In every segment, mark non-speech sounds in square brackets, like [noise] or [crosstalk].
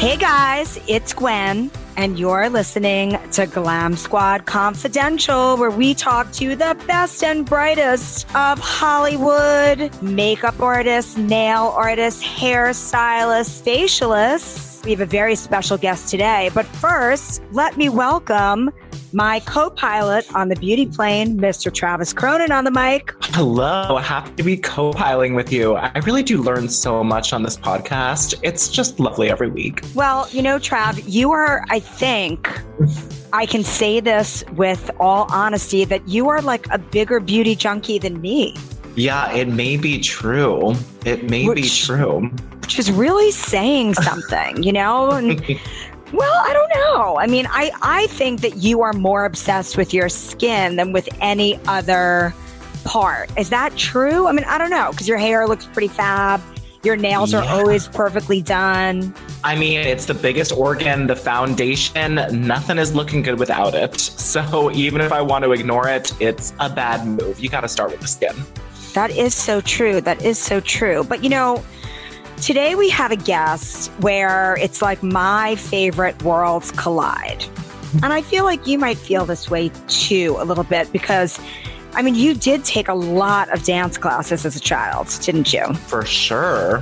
Hey guys, it's Gwen, and you're listening to Glam Squad Confidential, where we talk to the best and brightest of Hollywood makeup artists, nail artists, hairstylists, facialists. We have a very special guest today, but first, let me welcome my co-pilot on the beauty plane, Mr. Travis Cronin on the mic. Hello, happy to be co-piloting with you. I really do learn so much on this podcast. It's just lovely every week. Well, you know, Trav, you are, I think, I can say this with all honesty that you are like a bigger beauty junkie than me. Yeah, it may be true. It may which, be true. Which is really saying something, you know? And [laughs] Well, I don't know. I mean, I, I think that you are more obsessed with your skin than with any other part. Is that true? I mean, I don't know because your hair looks pretty fab. Your nails yeah. are always perfectly done. I mean, it's the biggest organ, the foundation. Nothing is looking good without it. So even if I want to ignore it, it's a bad move. You got to start with the skin. That is so true. That is so true. But you know, Today we have a guest where it's like my favorite worlds collide. And I feel like you might feel this way too, a little bit, because I mean, you did take a lot of dance classes as a child, didn't you? For sure.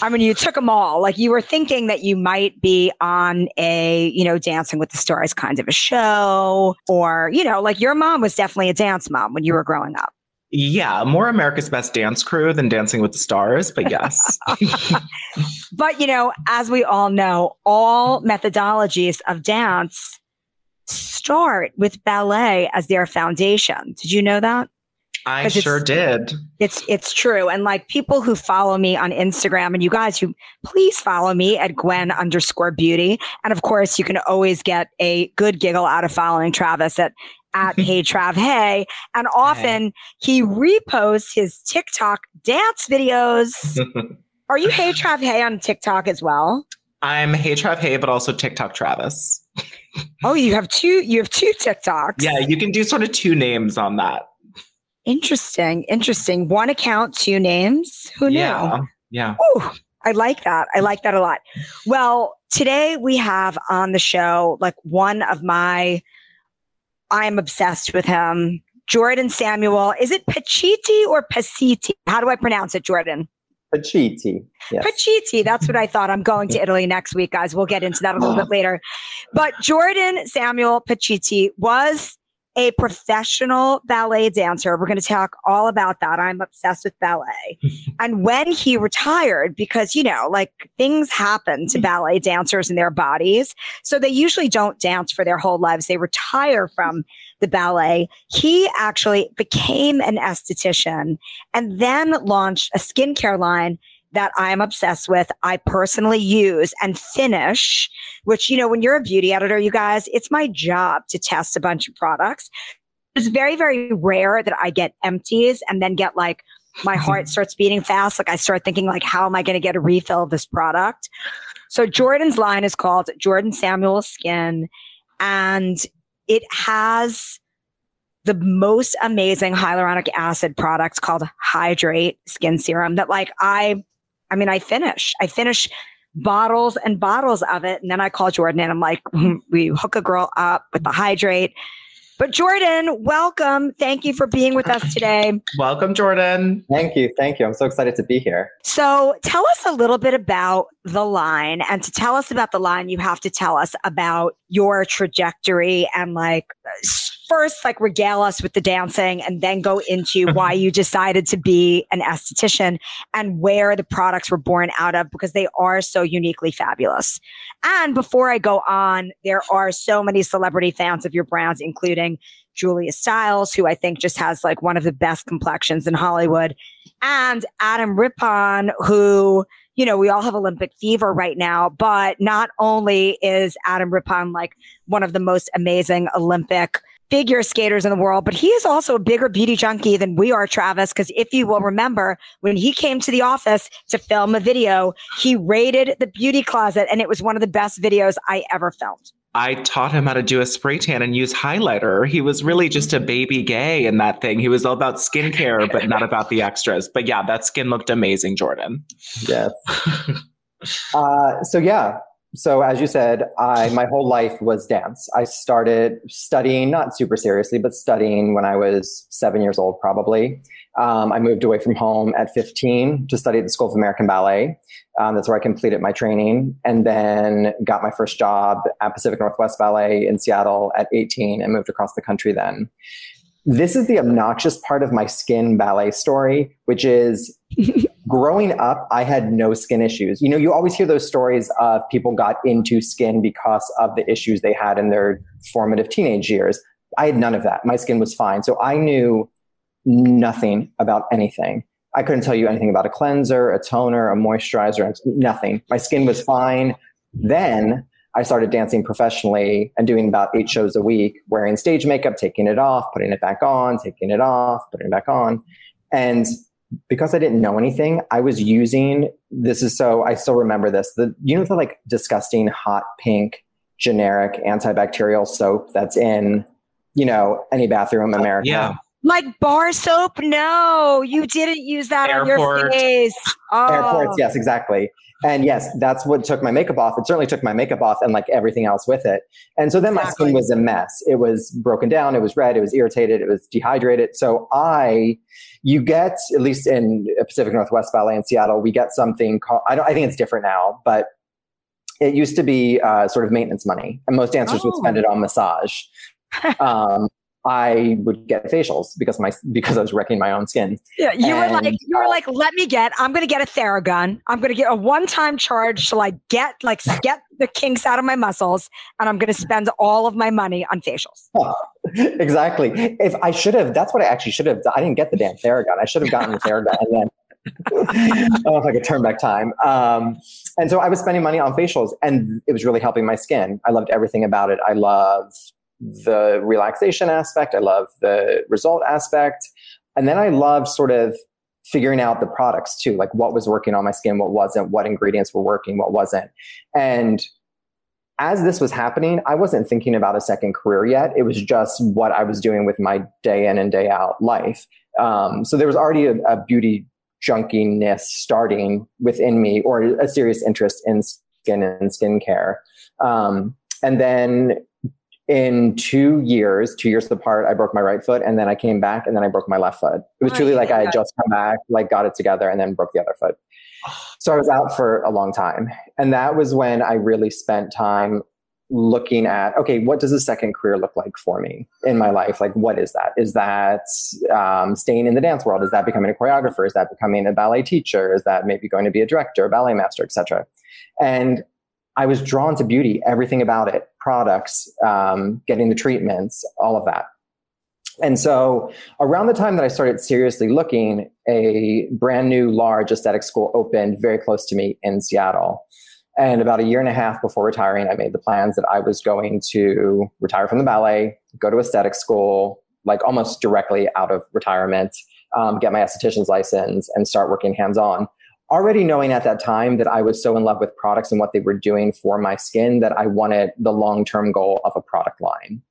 I mean, you took them all. Like you were thinking that you might be on a, you know, Dancing with the Stars kind of a show, or, you know, like your mom was definitely a dance mom when you were growing up. Yeah, more America's Best Dance Crew than Dancing with the Stars, but yes. [laughs] [laughs] but, you know, as we all know, all methodologies of dance start with ballet as their foundation. Did you know that? I sure did. It's it's true. And like people who follow me on Instagram and you guys who please follow me at Gwen underscore beauty. And of course you can always get a good giggle out of following Travis at at [laughs] Hey Trav Hey. And often he reposts his TikTok dance videos. [laughs] Are you Hey Trav Hey on TikTok as well? I'm Hey Trav Hey, but also TikTok Travis. oh, you have two you have two TikToks. Yeah, you can do sort of two names on that. Interesting. Interesting. One account, two names. Who knew? Yeah. Yeah. Ooh, I like that. I like that a lot. Well, today we have on the show like one of my I'm obsessed with him. Jordan Samuel. Is it Pachiti or Paciti? How do I pronounce it, Jordan? Pachiti. Yes. Pachiti. That's what I thought. I'm going to Italy next week, guys. We'll get into that a little bit later. But Jordan Samuel Pachiti was a professional ballet dancer. We're going to talk all about that. I'm obsessed with ballet. [laughs] and when he retired, because, you know, like things happen to ballet dancers in their bodies. So they usually don't dance for their whole lives. They retire from the ballet. He actually became an esthetician and then launched a skincare line that I'm obsessed with. I personally use and finish, which, you know, when you're a beauty editor, you guys, it's my job to test a bunch of products. It's very, very rare that I get empties and then get like, my [laughs] heart starts beating fast. Like I start thinking like, how am I going to get a refill of this product? So Jordan's line is called Jordan Samuel Skin and it has the most amazing hyaluronic acid product called Hydrate Skin Serum that like I I mean I finish. I finish bottles and bottles of it and then I call Jordan and I'm like mm, we hook a girl up with the Hydrate but Jordan, welcome. Thank you for being with us today. Welcome, Jordan. Thank you. Thank you. I'm so excited to be here. So, tell us a little bit about the line. And to tell us about the line, you have to tell us about your trajectory and like first like regale us with the dancing and then go into mm-hmm. why you decided to be an esthetician and where the products were born out of because they are so uniquely fabulous. And before I go on, there are so many celebrity fans of your brands, including Julia Stiles, who I think just has like one of the best complexions in Hollywood, and Adam Rippon, who you know, we all have Olympic fever right now, but not only is Adam Rippon like one of the most amazing Olympic figure skaters in the world, but he is also a bigger beauty junkie than we are, Travis. Because if you will remember, when he came to the office to film a video, he raided the beauty closet, and it was one of the best videos I ever filmed. I taught him how to do a spray tan and use highlighter. He was really just a baby gay in that thing. He was all about skincare, but not about the extras. But yeah, that skin looked amazing, Jordan. Yes. [laughs] uh, so yeah, so as you said, I my whole life was dance. I started studying not super seriously, but studying when I was seven years old, probably. Um, I moved away from home at 15 to study at the School of American Ballet. Um, that's where I completed my training, and then got my first job at Pacific Northwest Ballet in Seattle at 18, and moved across the country then. This is the obnoxious part of my skin ballet story, which is [laughs] growing up, I had no skin issues. You know, you always hear those stories of people got into skin because of the issues they had in their formative teenage years. I had none of that. My skin was fine. So I knew nothing about anything. I couldn't tell you anything about a cleanser, a toner, a moisturizer, nothing. My skin was fine. Then I started dancing professionally and doing about eight shows a week, wearing stage makeup, taking it off, putting it back on, taking it off, putting it back on. And because I didn't know anything, I was using this is so I still remember this. The you know the like disgusting hot pink generic antibacterial soap that's in, you know, any bathroom in oh, America. Yeah. Like bar soap? No, you didn't use that Airport. on your face. Oh. Airports, yes, exactly. And yes, that's what took my makeup off. It certainly took my makeup off and like everything else with it. And so then my skin was a mess. It was broken down, it was red, it was irritated, it was dehydrated. So I, you get, at least in Pacific Northwest Ballet in Seattle, we get something called, I, don't, I think it's different now, but it used to be uh, sort of maintenance money. And most dancers would Oh. spend it on massage. um, I would get facials because my because I was wrecking my own skin. Yeah, you were like, you were uh, like, let me get. I'm gonna get a Theragun. I'm gonna get a one-time charge to like get like [laughs] get the kinks out of my muscles, and I'm gonna spend all of my money on facials. [laughs] exactly. If I should have, that's what I actually should have done. I didn't get the damn Theragun. I should have gotten the Theragun and then. [laughs] I don't know if I could turn back time. Um, and so I was spending money on facials, and it was really helping my skin. I loved everything about it. I loved the relaxation aspect. I love the result aspect, and then I loved sort of figuring out the products too, like what was working on my skin, what wasn't, what ingredients were working, what wasn't, and as this was happening, I wasn't thinking about a second career yet. It was just what I was doing with my day in and day out life. Um, so there was already a, a beauty junkiness starting within me, or a serious interest in skin and skincare. Um, and then in two years, two years apart, I broke my right foot, and then I came back, and then I broke my left foot. It was truly like I had just come back, like got it together, and then broke the other foot. [sighs] So I was out for a long time. And that was when I really spent time looking at okay, what does a second career look like for me in my life? Like, what is that? Is that um, staying in the dance world? Is that becoming a choreographer? Is that becoming a ballet teacher? Is that maybe going to be a director, ballet master, etc.? And I was drawn to beauty, everything about it, products, um, getting the treatments, all of that. And so around the time that I started seriously looking, a brand new large aesthetic school opened very close to me in Seattle. And about a year and a half before retiring, I made the plans that I was going to retire from the ballet, go to aesthetic school, like almost directly out of retirement, um, get my esthetician's license, and start working hands on. Already knowing at that time that I was so in love with products and what they were doing for my skin that I wanted the long term goal of a product line.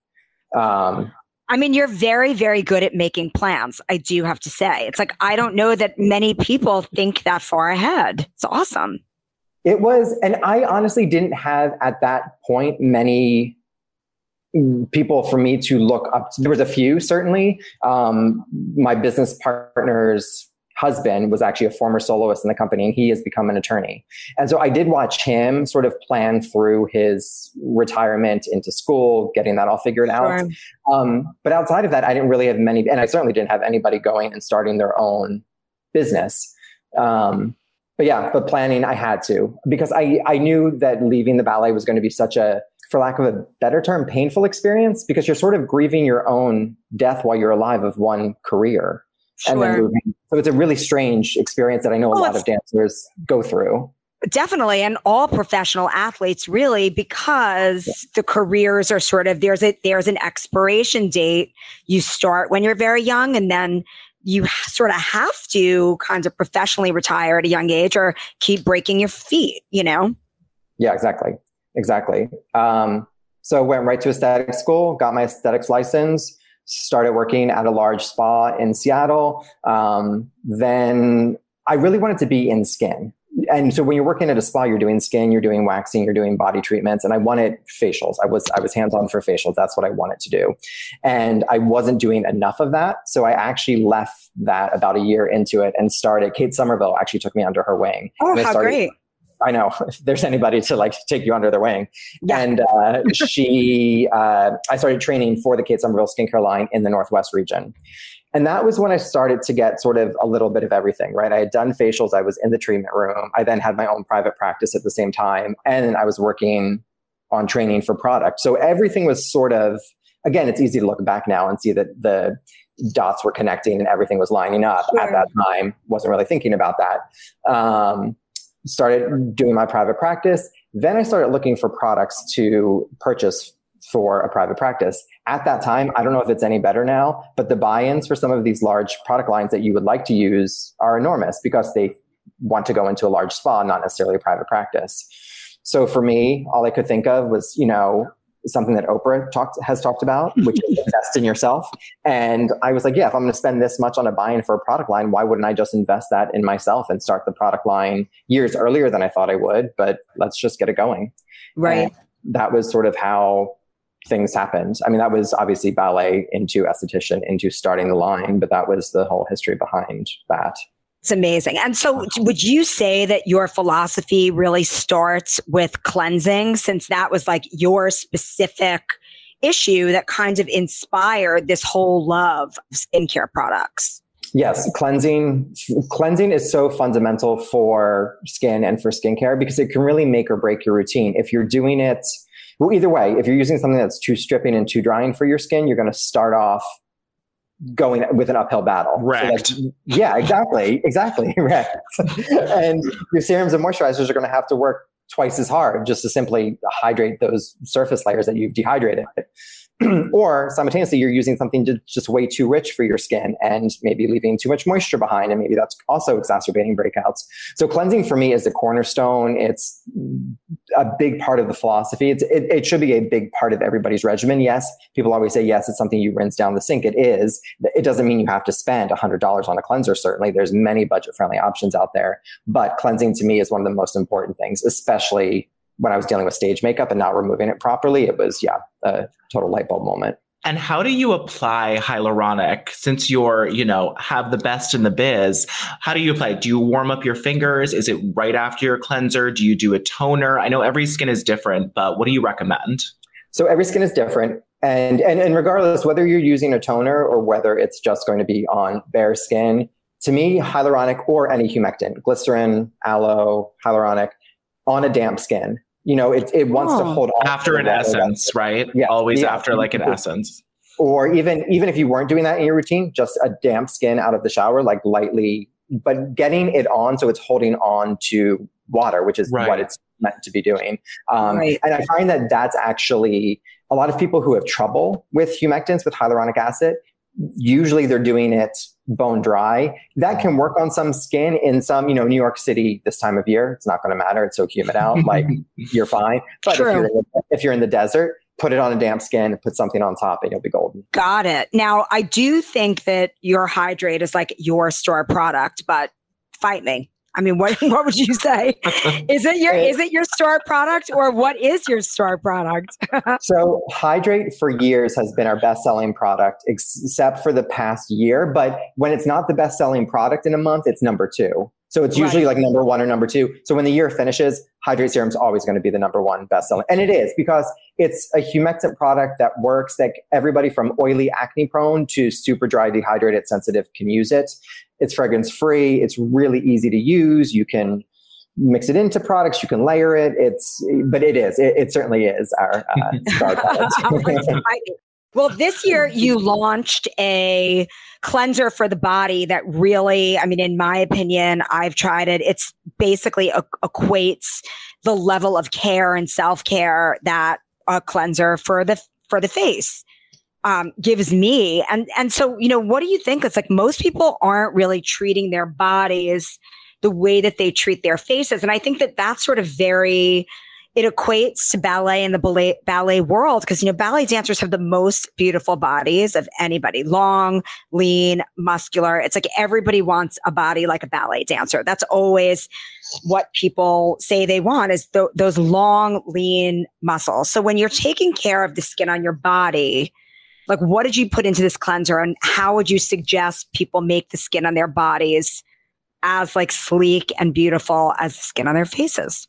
Um, I mean, you're very, very good at making plans. I do have to say. It's like, I don't know that many people think that far ahead. It's awesome. It was, and I honestly didn't have at that point many people for me to look up. There was a few, certainly. Um, my business partners husband was actually a former soloist in the company and he has become an attorney. And so I did watch him sort of plan through his retirement into school, getting that all figured sure. out. Um, but outside of that, I didn't really have many, and I certainly didn't have anybody going and starting their own business. Um, but yeah, but planning I had to because I, I knew that leaving the ballet was going to be such a, for lack of a better term, painful experience because you're sort of grieving your own death while you're alive of one career. Sure. And then. So it's a really strange experience that I know a lot of dancers go through. Definitely. And all professional athletes really, because yeah. the careers are sort of there's a there's an expiration date. You start when you're very young and then you sort of have to kind of professionally retire at a young age or keep breaking your feet, you know? Yeah, exactly. Exactly. Um, so went right to aesthetic school, got my aesthetics license, started working at a large spa in Seattle. Um, then I really wanted to be in skin. And so when you're working at a spa, you're doing skin, you're doing waxing, you're doing body treatments, and I wanted facials. I was I was hands on for facials. That's what I wanted to do, and I wasn't doing enough of that. So I actually left that about a year into it and started. Kate Somerville actually took me under her wing. Oh, how started, great! I know [laughs] if there's anybody to like take you under their wing. Yeah. And uh, [laughs] she, uh, I started training for the Kate Somerville skincare line in the Northwest region. And that was when I started to get sort of a little bit of everything, right? I had done facials. I was in the treatment room. I then had my own private practice at the same time. And I was working on training for product. So everything was sort of, again, it's easy to look back now and see that the dots were connecting and everything was lining up sure. at that time. Wasn't really thinking about that. Um, started doing my private practice. Then I started looking for products to purchase for a private practice. At that time, I don't know if it's any better now, but the buy ins for some of these large product lines that you would like to use are enormous because they want to go into a large spa, not necessarily a private practice. So for me, all I could think of was, you know, something that Oprah talked has talked about, [laughs] which is invest in yourself. And I was like, yeah, if I'm going to spend this much on a buy-in for a product line, why wouldn't I just invest that in myself and start the product line years earlier than I thought I would? But let's just get it going. Right. And that was sort of how things happened. I mean, that was obviously ballet into esthetician into starting the line, but that was the whole history behind that. It's amazing. And so, would you say that your philosophy really starts with cleansing, since that was like your specific issue that kind of inspired this whole love of skincare products? Yes, cleansing cleansing is so fundamental for skin and for skincare because it can really make or break your routine. If you're doing it well, either way, if you're using something that's too stripping and too drying for your skin, you're going to start off going with an uphill battle. Right. So yeah, exactly. Exactly. [laughs] Right. and your serums and moisturizers are going to have to work twice as hard just to simply hydrate those surface layers that you've dehydrated. [clears throat] or simultaneously you're using something just way too rich for your skin and maybe leaving too much moisture behind and maybe that's also exacerbating breakouts. So cleansing for me is a cornerstone. It's a big part of the philosophy. It, it should be a big part of everybody's regimen. Yes people always say yes it's something you rinse down the sink. It is. It doesn't mean you have to spend $100 on a cleanser certainly. There's many budget friendly options out there but cleansing to me is one of the most important things especially when I was dealing with stage makeup and not removing it properly, it was, yeah, a total light bulb moment. And how do you apply hyaluronic since you're, you know, have the best in the biz? How do you apply? it? Do you warm up your fingers? Is it right after your cleanser? Do you do a toner? I know every skin is different, but what do you recommend? So every skin is different. And, and, and regardless, whether you're using a toner or whether it's just going to be on bare skin, to me, hyaluronic or any humectant, glycerin, aloe, hyaluronic, on a damp skin you know, it, it wants oh. to hold on after an essence, right? Yeah, always yeah. after like an essence. Or even even if you weren't doing that in your routine, just a damp skin out of the shower, like lightly, but getting it on so it's holding on to water, which is right. what it's meant to be doing. Um, right. And I find that that's actually a lot of people who have trouble with humectants with hyaluronic acid. Usually, they're doing it bone dry. That can work on some skin in some, you know, New York City this time of year. It's not going to matter. It's so humid out. [laughs] like you're fine. But if you're, the, if you're, in the, desert, put it on a damp skin, put something on top, and you'll be golden. Got it. Now, I do think that your hydrate is like your store product, but fight me. I mean, what [laughs] what would you say? [laughs] Is it your is it your store product or what is your store product? [laughs] so Hydrate for years has been our best selling product, except for the past year. But when it's not the best selling product in a month, it's number two. So it's usually right. like number one or number two. So when the year finishes, Hydrate Serum is always going to be the number one best selling. And it is because it's a humectant product that works that everybody from oily acne prone to super dry dehydrated sensitive can use it. It's fragrance free. It's really easy to use. You can mix it into products. You can layer it. It's, but it is. It, it certainly is our uh, [laughs] star product. [laughs] well, this year you launched a cleanser for the body that really, I mean, in my opinion, I've tried it. It's basically a- equates the level of care and self care that a cleanser for the for the face um, gives me. And and so, you know, what do you think? It's like most people aren't really treating their bodies the way that they treat their faces, and I think that that's sort of very it equates to ballet and the ballet, ballet world because you know ballet dancers have the most beautiful bodies of anybody. Long lean muscular. It's like everybody wants a body like a ballet dancer. That's always what people say they want is th- those long lean muscles. So when you're taking care of the skin on your body like, what did you put into this cleanser and how would you suggest people make the skin on their bodies as like sleek and beautiful as the skin on their faces?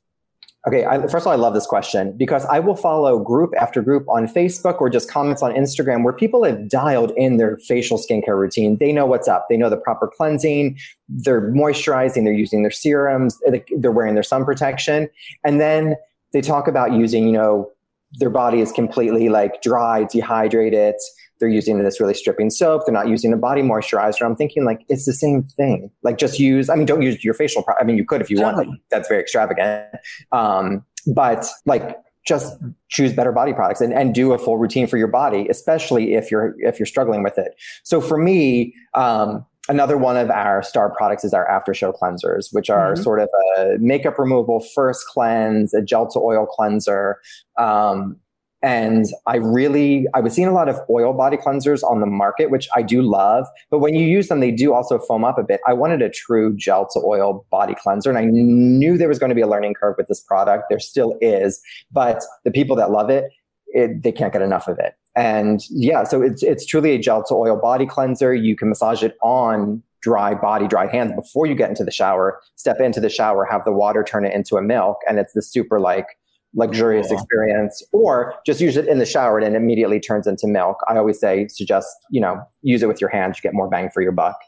Okay, I, first of all, I love this question because I will follow group after group on Facebook or just comments on Instagram where people have dialed in their facial skincare routine. They know what's up. They know the proper cleansing. They're moisturizing. They're using their serums. They're wearing their sun protection. And then they talk about using, you know, their body is completely like dry, dehydrated. They're using this really stripping soap. They're not using a body moisturizer. I'm thinking like it's the same thing. Like just use. I mean, don't use your facial. Pro- I mean, you could if you want. Like, that's very extravagant. Um, but like just choose better body products and, and do a full routine for your body, especially if you're if you're struggling with it. So for me, um, another one of our star products is our after show cleansers, which are mm-hmm. sort of a makeup removal first cleanse, a gel to oil cleanser. Um, and I really, I was seeing a lot of oil body cleansers on the market, which I do love. But when you use them, they do also foam up a bit. I wanted a true gel to oil body cleanser. And I knew there was going to be a learning curve with this product. There still is. But the people that love it, it they can't get enough of it. And yeah, so it's it's truly a gel to oil body cleanser. You can massage it on dry body, dry hands before you get into the shower. Step into the shower, have the water turn it into a milk, and it's the super like luxurious experience. Or just use it in the shower and it immediately turns into milk. I always say suggest you know use it with your hands. You get more bang for your buck.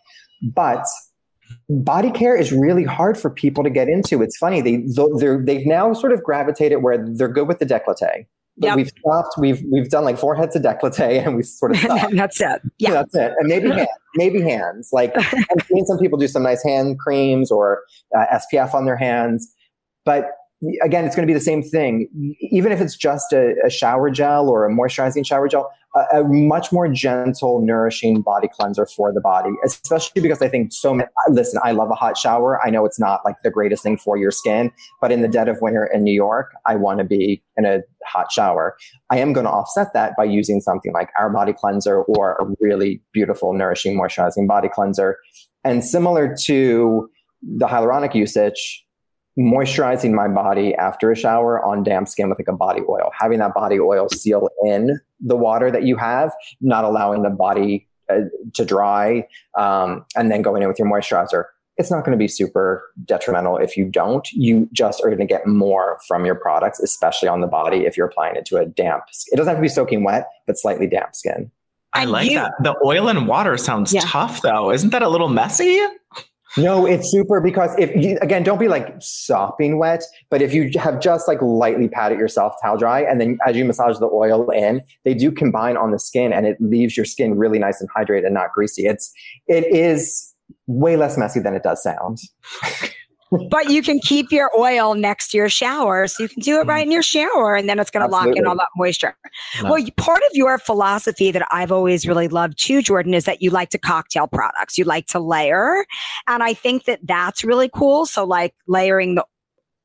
But body care is really hard for people to get into. It's funny they they've now sort of gravitated where they're good with the décolleté Yep. We've stopped. We've we've done like four heads of décolleté, [laughs] and we sort of stopped. that's it. [laughs] Yeah, that's it. And maybe hands, maybe hands. Like [laughs] I've seen some people do some nice hand creams or uh, SPF on their hands, but again, it's going to be the same thing. Even if it's just a, a shower gel or a moisturizing shower gel, a, a, much more gentle, nourishing body cleanser for the body, especially because I think so many, listen, I love a hot shower. I know it's not like the greatest thing for your skin, but in the dead of winter in New York, I want to be in a hot shower. I am going to offset that by using something like our body cleanser or a really beautiful, nourishing, moisturizing body cleanser. And similar to the hyaluronic usage, moisturizing my body after a shower on damp skin with like a body oil, having that body oil seal in the water that you have, not allowing the body uh, to dry, um, and then going in with your moisturizer. It's not going to be super detrimental if you don't. You just are going to get more from your products, especially on the body if you're applying it to a damp. It doesn't have to be soaking wet, but slightly damp skin. I like you, that. The oil and water sounds yeah. tough, though. Isn't that a little messy? No, it's super because if you, again, don't be like sopping wet, but if you have just like lightly patted yourself towel dry and then as you massage the oil in, they do combine on the skin and it leaves your skin really nice and hydrated and not greasy. It's, it is way less messy than it does sound. [laughs] but you can keep your oil next to your shower. So you can do it right in your shower and then it's going to lock in all that moisture. No. Well, part of your philosophy that I've always really loved too, Jordan, is that you like to cocktail products. You like to layer. And I think that that's really cool. So like layering the,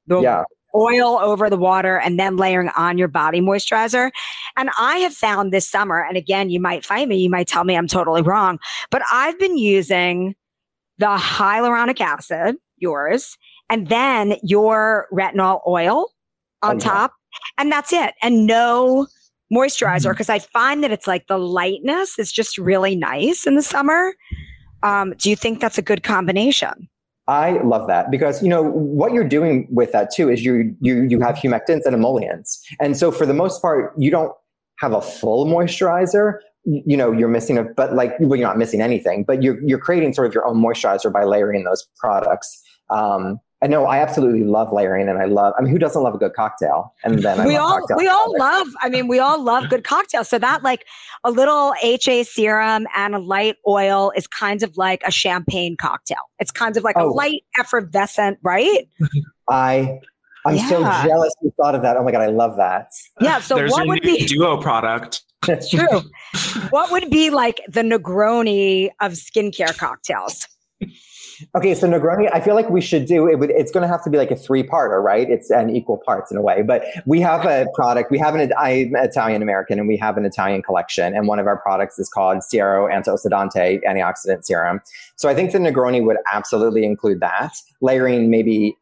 the yeah oil over the water and then layering on your body moisturizer. And I have found this summer, and again, you might find me, you might tell me I'm totally wrong, but I've been using the hyaluronic acid, yours, and then your retinol oil on oh, top. And that's it. And no moisturizer because mm-hmm. I find that it's like the lightness is just really nice in the summer. Um, do you think that's a good combination? I love that because you know what you're doing with that too is you you you have humectants and emollients, and so for the most part you don't have a full moisturizer. You know you're missing a, but like well you're not missing anything, but you're you're creating sort of your own moisturizer by layering those products. Um, I know I absolutely love layering, and I love. I mean, who doesn't love a good cocktail? And then I we all we all love. I mean, we all love good cocktails. So that like a little HA serum and a light oil is kind of like a champagne cocktail. It's kind of like oh. a light effervescent, right? I I'm yeah. so jealous you thought of that. Oh my god, I love that. Yeah. So There's what would be duo product? That's true. what would be like the Negroni of skincare cocktails? Okay, so Negroni, I feel like we should do it. Would, it's going to have to be like a three-parter, right? It's an equal parts in a way. But we have a product. We have an. I'm Italian American, and we have an Italian collection. And one of our products is called Siero Antioxidante Antioxidant Serum. So I think the Negroni would absolutely include that. Layering maybe.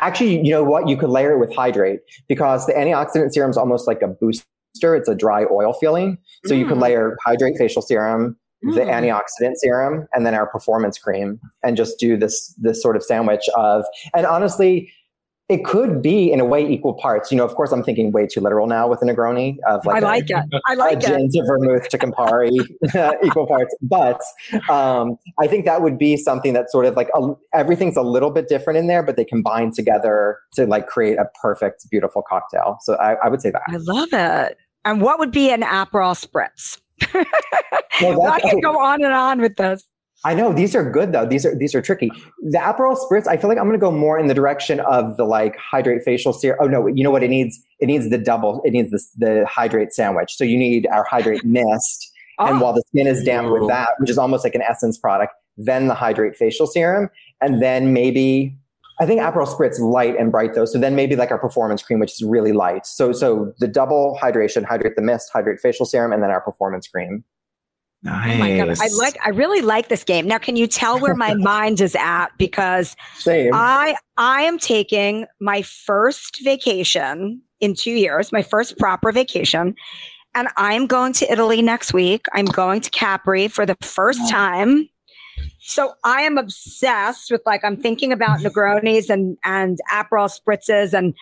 Actually, you know what? You could layer it with hydrate because the antioxidant serum is almost like a booster. It's a dry oil feeling. So mm. you could mm. layer hydrate facial serum, the mm. antioxidant serum and then our performance cream and just do this this sort of sandwich of and honestly it could be in a way equal parts. You know, of course, I'm thinking way too literal now with a Negroni of like I like a, it. I like a it. gin to vermouth to Campari [laughs] equal parts. But um, I think that would be something that's sort of like a, everything's a little bit different in there, but they combine together to like create a perfect, beautiful cocktail. So I, I would say that. I love it. And what would be an Aperol spritz? Well, I can go on and on with this. I know these are good though. These are these are tricky. The Aperol spritz, I feel like I'm going to go more in the direction of the like hydrate facial serum. Oh no, you know what it needs? It needs the double. It needs the the hydrate sandwich. So you need our hydrate [laughs] mist, oh. and while the skin is damp with that, which is almost like an essence product, then the hydrate facial serum, and then maybe I think Aperol Spritz light and bright though. So then maybe like our performance cream, which is really light. So so the double hydration, hydrate the mist, hydrate facial serum, and then our performance cream. Nice. Oh my God. I like I really like this game. Now can you tell where my [laughs] mind is at? Because Same. I I am taking my first vacation in two years, my first proper vacation. And I'm going to Italy next week. I'm going to Capri for the first oh. time so I am obsessed with like I'm thinking about Negronis and and Aperol spritzes and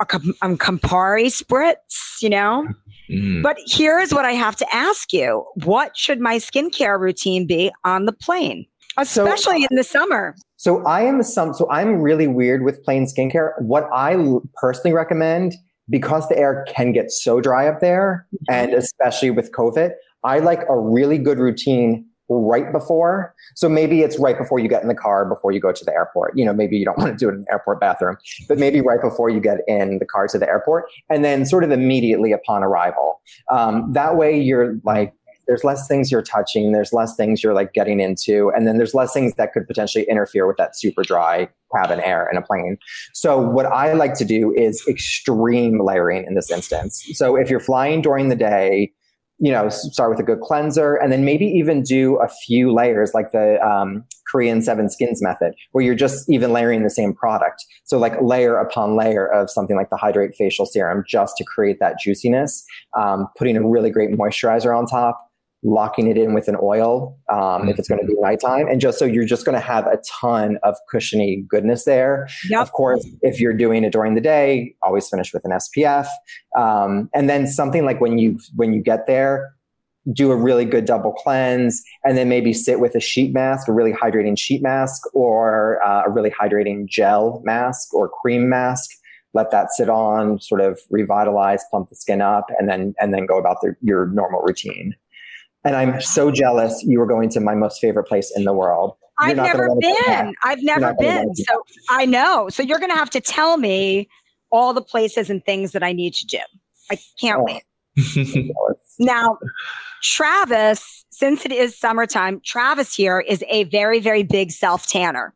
a um, Campari spritz, you know. Mm. But here's what I have to ask you: What should my skincare routine be on the plane, especially so, in the summer? So I am some. So I'm really weird with plane skincare. What I personally recommend, because the air can get so dry up there, mm-hmm. and especially with COVID, I like a really good routine right before. So maybe it's right before you get in the car, before you go to the airport. You know, maybe you don't [laughs] want to do it in an airport bathroom, but maybe right before you get in the car to the airport, and then sort of immediately upon arrival. Um, that way, you're like. There's less things you're touching. There's less things you're like getting into, and then there's less things that could potentially interfere with that super dry cabin air in a plane. So what I like to do is extreme layering in this instance. So if you're flying during the day, you know, start with a good cleanser and then maybe even do a few layers like the um, Korean seven skins method, where you're just even layering the same product. So like layer upon layer of something like the hydrate facial serum just to create that juiciness, um, putting a really great moisturizer on top, locking it in with an oil um, mm-hmm. if it's going to be mm-hmm. nighttime and just so you're just going to have a ton of cushiony goodness there yep. of course if you're doing it during the day always finish with an spf um, and then something like when you when you get there do a really good double cleanse and then maybe sit with a sheet mask a really hydrating sheet mask or uh, a really hydrating gel mask or cream mask let that sit on sort of revitalize plump the skin up and then and then go about the, your normal routine and I'm so jealous you were going to my most favorite place in the world. You're I've never been. I've never been. So I know. So you're going to have to tell me all the places and things that I need to do. I can't oh. wait. [laughs] now, Travis, since it is summertime, Travis here is a very, very big self tanner.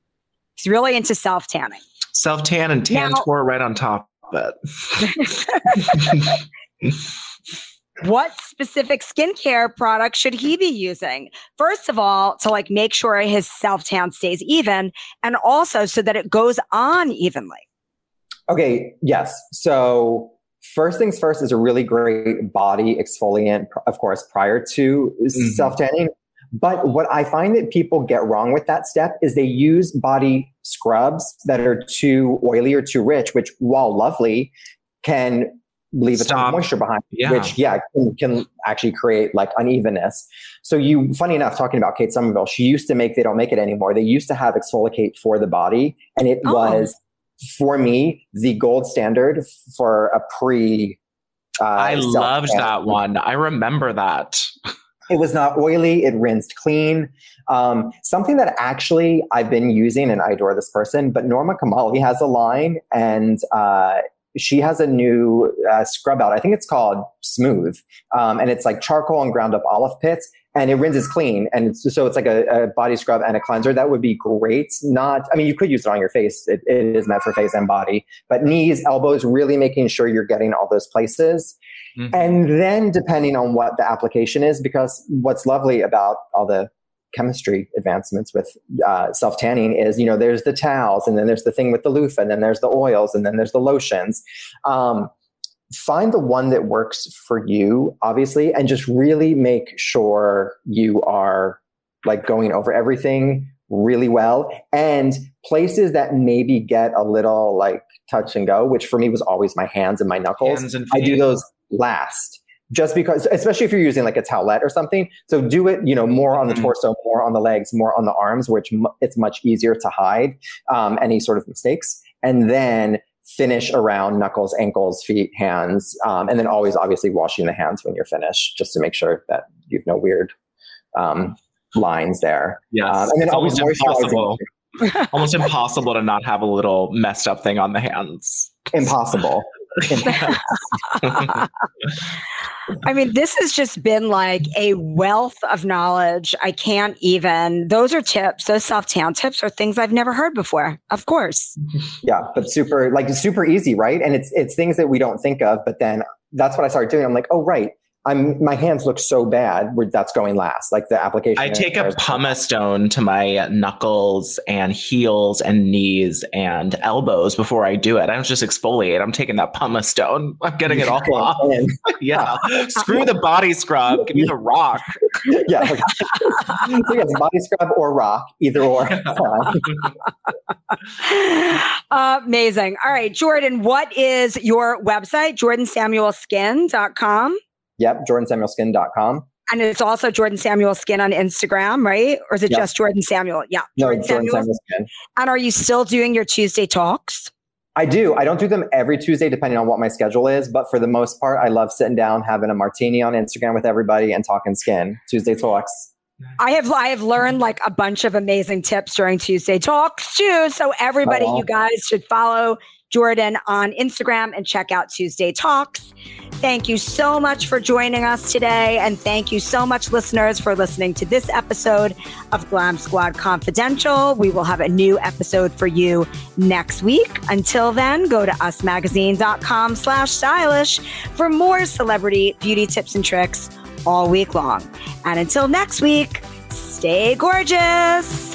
He's really into self tanning. Self tan and tan now, tour right on top of it. [laughs] [laughs] what specific skincare product should he be using? First of all, to like make sure his self tan stays even, and also so that it goes on evenly. Okay, yes. So, first things first is a really great body exfoliant, of course, prior to mm-hmm. self tanning. But what I find that people get wrong with that step is they use body scrubs that are too oily or too rich, which, while lovely, can leave Stop. a ton of moisture behind, yeah. which yeah can, can, actually create like unevenness. So you, funny enough, talking about Kate Somerville, she used to make. They don't make it anymore. They used to have exfoliate for the body, and it oh. was for me the gold standard for a pre. Uh, I loved that one. I remember that. It was not oily. It rinsed clean. Um, something that actually I've been using, and I adore this person, but Norma Kamali has a line, and uh, she has a new uh, scrub out. I think it's called Smooth, um, and it's like charcoal and ground up olive pits, and it rinses clean. And it's, so it's like a, a, body scrub and a cleanser. That would be great. Not, I mean, you could use it on your face. It, it is meant for face and body, but knees, elbows, really making sure you're getting all those places. Mm-hmm. And then depending on what the application is, because what's lovely about all the chemistry advancements with uh, self tanning is you know there's the towels and then there's the thing with the loofah and then there's the oils and then there's the lotions. Um, find the one that works for you obviously and just really make sure you are like going over everything really well. And places that maybe get a little like touch and go which for me was always my hands and my knuckles hands and i do those last just because especially if you're using like a towelette or something. So do it you know more on the mm-hmm. torso more on the legs more on the arms which m- it's much easier to hide um, any sort of mistakes. And then finish around knuckles ankles feet hands um, and then always obviously washing the hands when you're finished just to make sure that you've no weird um, lines there. Yeah um, and then it's always impossible. Almost impossible to not have a little messed up thing on the hands. Impossible [laughs] I mean, this has just been like a wealth of knowledge. I can't even, those are tips, those self tan tips are things I've never heard before, of course. [laughs] Yeah, but super, like super easy, right? And it's, it's things that we don't think of, but then that's what I started doing. I'm like, oh, right. I'm my hands look so bad where that's going last. Like the application. I take a pumice stone to my knuckles and heels and knees and elbows before I do it. I don't just exfoliate. I'm taking that pumice stone. [laughs] I'm getting it all [laughs] off. [laughs] yeah. Screw the body scrub. Give me the rock. yeah. Okay. so yes, body scrub or rock, either or. amazing. All right, Jordan, what is your website? JordanSamuelSkin.com. Yep, jordansamuelskin.com. And it's also Jordan Samuel Skin on Instagram, right? Or is it yep. just Jordan Samuel? Yeah. No, Jordan, Jordan Samuel. Samuel Skin. And are you still doing your Tuesday talks? I do. I don't do them every Tuesday, depending on what my schedule is. But for the most part, I love sitting down, having a martini on Instagram with everybody, and talking skin. Tuesday talks. I have I have learned like a bunch of amazing tips during Tuesday talks too. So everybody, oh, you guys should follow Jordan on Instagram and check out Tuesday Talks. Thank you so much for joining us today. And thank you so much, listeners, for listening to this episode of Glam Squad Confidential. We will have a new episode for you next week. Until then, go to usmagazine.com slash stylish for more celebrity beauty tips and tricks all week long. And until next week, stay gorgeous.